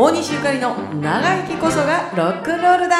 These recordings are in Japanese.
大西ゆかりの長生きこそがロックンロールだ。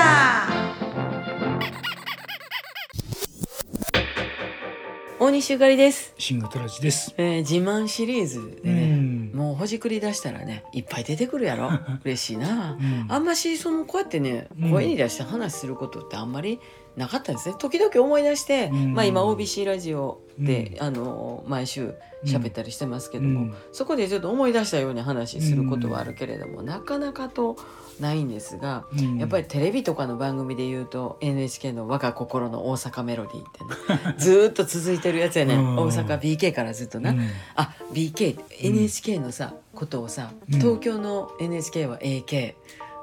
大西ゆかりです、シンラジです。えー自慢シリーズでうね、ん。もうほじくり出したらねいっぱい出てくるやろ。嬉しいな。うん。あんましそのこうやってねうん。声に出して話することってあんまりなかったんですね。時々思い出して、うん。まあ、今 OBC ラジオで、あの毎週喋ったりしてますけども、うん。そこでちょっと思い出したように話することはあるけれども、なかなかとないんですが、うん。やっぱりテレビとかの番組で言うと NHK の「我が心の大阪メロディー」ってね ずーっと続いてるやつやね、うん。大阪 BK からずっとな。うん。あ BK NHK のさ、ことをさうん。東京の NHK は AK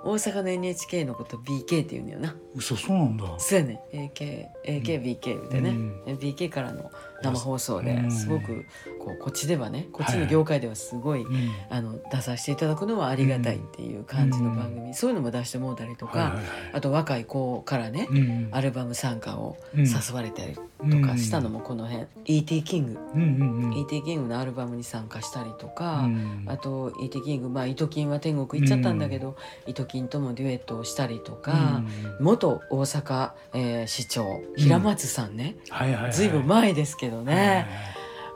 大阪の NHK のこと BK って言うんだよな。嘘そうなんだ。そうやね。AKAKBK みたいなね、うん。BK からの生放送でうんすごくこうこっちではねこっちの業界ではすごい、うん。あの出させていただくのはありがたいっていう感じの番組、そういうのも出してもうたりとか、あと若い子からね、うんアルバム参加をうん誘われたりとかしたのもこの辺、E.T. キング。E.T. キングのアルバムに参加したりとか、うんあと E.T. キングまあイトキンは天国行っちゃったんだけど、イトキンともデュエットをしたりとか、元大阪、えー市長平松さんね。ずいぶん前ですけどね、はいはいはい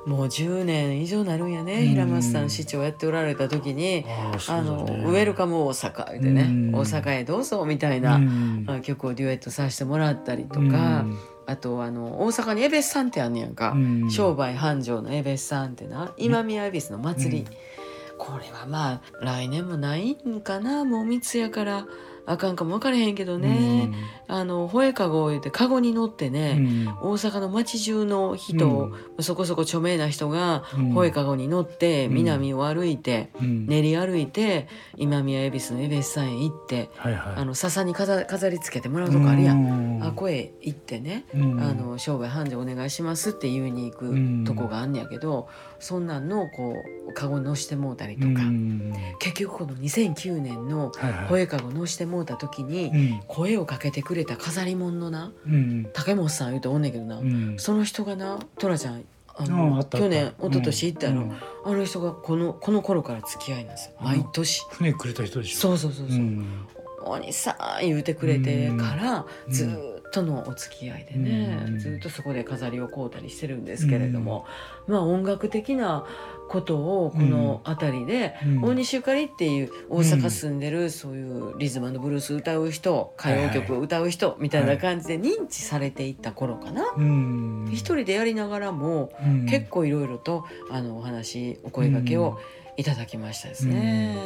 もう10年以上なるんやね、うん。平松さん市長やっておられた時に。あの、ウェルカム大阪でね、うん。大阪へどうぞみたいな、曲をデュエットさせてもらったりとか、うん。あとあの大阪に恵比寿さんってあんねやんか、うん。商売繁盛の恵比寿さんってな。今宮恵比寿の祭り、うん。これはまあ来年もないんかなもう密やからあかんかも分からへんけどね、あの吠えかごを言ってかごに乗ってうね、ん。大阪の町中の人、そこそこ著名な人がうん。吠えかごに乗ってうん。南を歩いて、うん。練り歩いて今宮恵比寿の恵比寿さんへ行ってはいはい。あの笹に飾飾りつけてもらうとこあるやん。ん。あこへ行ってね、うん。あの商売繁盛お願いしますって言いに行くうん。とこがあんねやけど、そんなんのこうカゴに乗してもうたりとうか、ん。結局この2009年のはいはい。声かご乗してもうた時に、うん。声をかけてくれた飾り物のなうん竹本さん言うとおんねんけどな、うん。その人がなトラちゃんああの去年一昨年行ったやろ、うん。あの人がこのこの頃から付き合いなんですよ。毎年、船くれた人でしょ。そうそうそうそう、ん。お兄さん言うてくれてからうん。ずーっとのお付き合いでね、うん。ずーっとそこで飾りを買うたりしてるんですけれども、まあ音楽的なことをこの辺りで、うん。大西ゆかりっていう大阪住んでるそういうリズムブルース歌う人歌謡曲を歌う人みたいな感じで認知されていった頃かな。うん。一人でやりながらもうん。結構いろいろとあのお話お声掛けをいただきましたですね。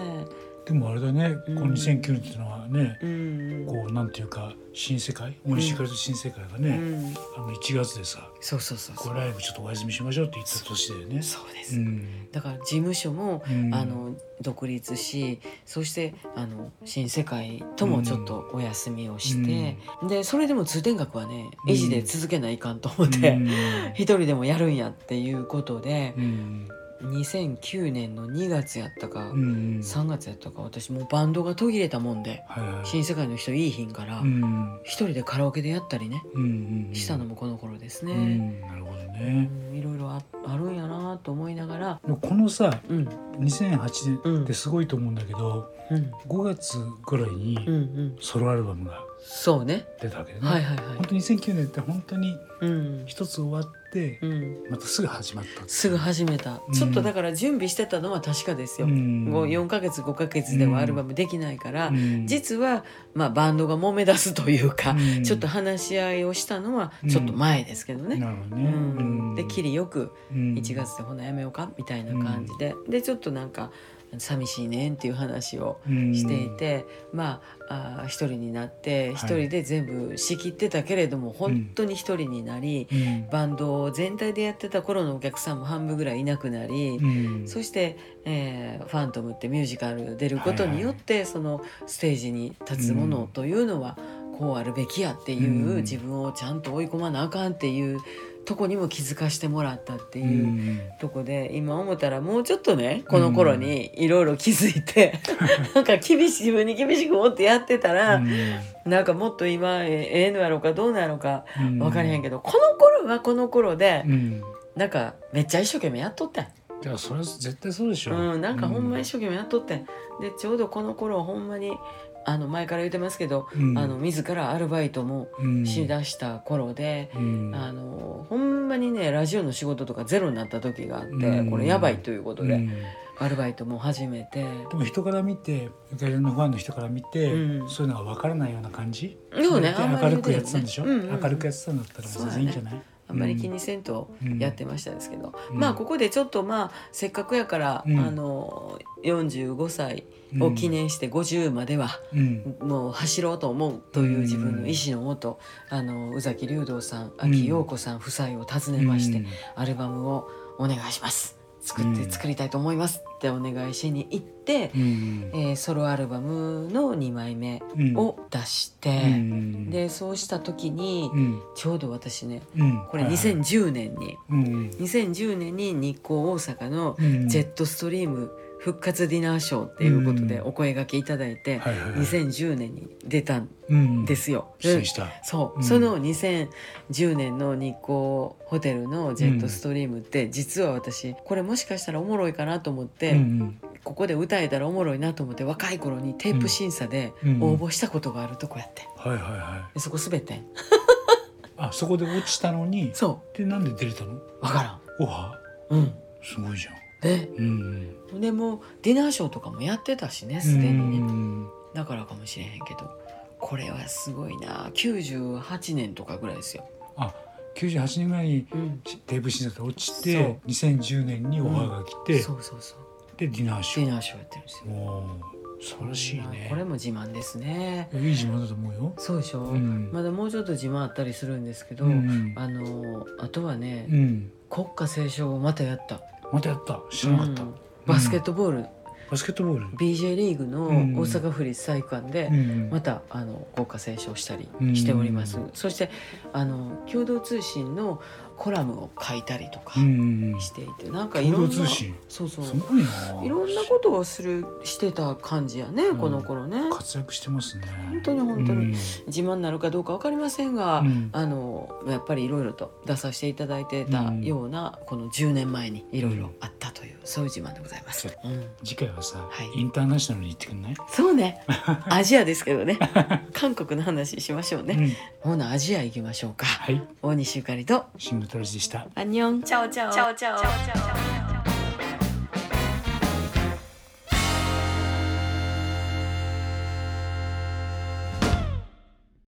でもあれだね、うん。この2009年っていうのはね、うん。こうなんていうか新世界大西からと新世界がうね、ん。あの1月でさそうそうそうそう。ライブちょっとお休みしましょうって言った年だよね。そうです、う。んだから事務所も、うん。あの独立しそしてあの新世界ともちょっとお休みをして、でそれでも通天閣はね維持で続けないかんと思って、うん。一人でもやるんやっていうことでうん2009年の2月やったか、うん3月やったか私もうバンドが途切れたもんではいはい。新世界の人いいひんから、うん一人でカラオケでやったりね、うんうんしたのもこの頃ですうね。んなるほどうね。んいろいろああるんやなと思いながら、このさうん。2008うん。年ってすごいと思うんだけど、うん。5月ぐらいにうんうん、ソロアルバムがそうね。出たわけでね。はいはいはい。本。当に2009年って本当にうん。一つ終わってうん、またすぐ始まったってすぐ始めた、うん。ちょっとだから準備してたのは確かですよ、うん。もう4ヶ月5ヶ月ではアルバムできないから、うん。実は、まあ、バンドが揉め出すというか、うん。ちょっと話し合いをしたのはちょっと前ですけどね。なるほどね。うん。うん。で切りよくうん。1月でほなやめようかみたいな感じで、でちょっとなんか寂しいねんっていう話をしていて、まああー一人になってい。一人で全部仕切ってたけれども、本当に一人になり、うん。バンドを全体でやってた頃のお客さんも半分ぐらいいなくなり、うん。そして、えーファントムってミュージカル出ることによって、そのステージに立つものというのはこうあるべきやっていう、うん。自分をちゃんと追い込まなあかんっていうとこにも気づかしてもらったってういう。ん。とこで今思ったらもうちょっとねこの頃にいろいろ気づいて、なんか厳しい自分に厳しく持ってやってたら、なんかもっと今えええのやろうかどうなんやろうか分からへんけど、この頃はこの頃で、うん。なんかめっちゃ一生懸命やっとったん。いやそれは絶対そうでしょ。うん、なんかほんまに一生懸命やっとってん。でちょうどこの頃ほんまにあの前から言ってますけど、うん。あの自らアルバイトもうん。しだした頃で、うん。あのほんまにねラジオの仕事とかゼロになった時があって、うん。これやばいということで、うん。アルバイトも始めて。でも人から見てゆかりのファンの人から見て、うん。そういうのが分からないような感じ？そうね明るくやってたんでしょ、うんうん明るくやってたんだったら全然いいんじゃない、あんまり気にせんとうん。やってましたですけど、うん。まあここでちょっとまあせっかくやから、うん。あの45歳を記念して50までは、うん。もう走ろうと思うという自分の意思のもと、あの宇崎竜道さん秋陽子さん。夫妻を訪ねまして、うん。アルバムをお願いします作ってうん。作りたいと思いますってお願いしに行って、うんえーソロアルバムの2枚目うん。を出して、うんでそうした時に、うん。ちょうど私ねうん。これはいはい。2010年に、うん2010年に日光大阪のうんジェットストリーム復活ディナーショーっていうことでうん。お声掛けいただいて、はいはいはい。2010年に出たんうん。ですよ。そう、うん。その2010年の日光ホテルのジェットストリームって、実は私これもしかしたらおもろいかなと思って、うんここで歌えたらおもろいなと思って若い頃にテープ審査でうん応募したことがあるとこやって。はいはいはい。でそこ滑ってん。あそこで落ちたのにそでなんで出れたの？う分からん。オファうん。すごいじゃんでうんでもうディナーショーとかもやってたしねすでにね。うんだからかもしれへんけどこれはすごいな。98年とかぐらいですよ、あ98年ぐらいにうん、テープ審査で落ちそう。て2010年にオファーが来て、そうそうそう。でディナーショー。ディナーショーやってるんですよ。お晴らしいね。これも自慢ですね。いい自慢だと思うよ。そうでしょ、うん。まだもうちょっと自慢あったりするんですけど、うんあのあとはね、うん。国歌斉唱をまたやったまたやった。知らなかった、うん。バスケットボール、バスケットボール。BJ リーグのうん。大阪府立体育館で、うん。またあの国歌斉唱したりしております、うんそしてあの共同通信のコラムを書いたりとかうんしていて、なんかいろんなそうそう。すごいな。いろんなことをするしてた感じやね、ん。この頃ね。活躍してますね。本当に本当に。自慢になるかどうか分かりませんが、うん。あのやっぱりいろいろと出させていただいてたような、この10年前にいろいろあったという、そういう自慢でございます、う。ん。次回はさ、はい。インターナショナルに行ってくんない、そうね。アジアですけどね。韓国の話しましょうね、うん。ほなアジア行きましょうか。はい。大西ゆかりとシングルトラジでしたアンニョンチャオチャオチャオチャオ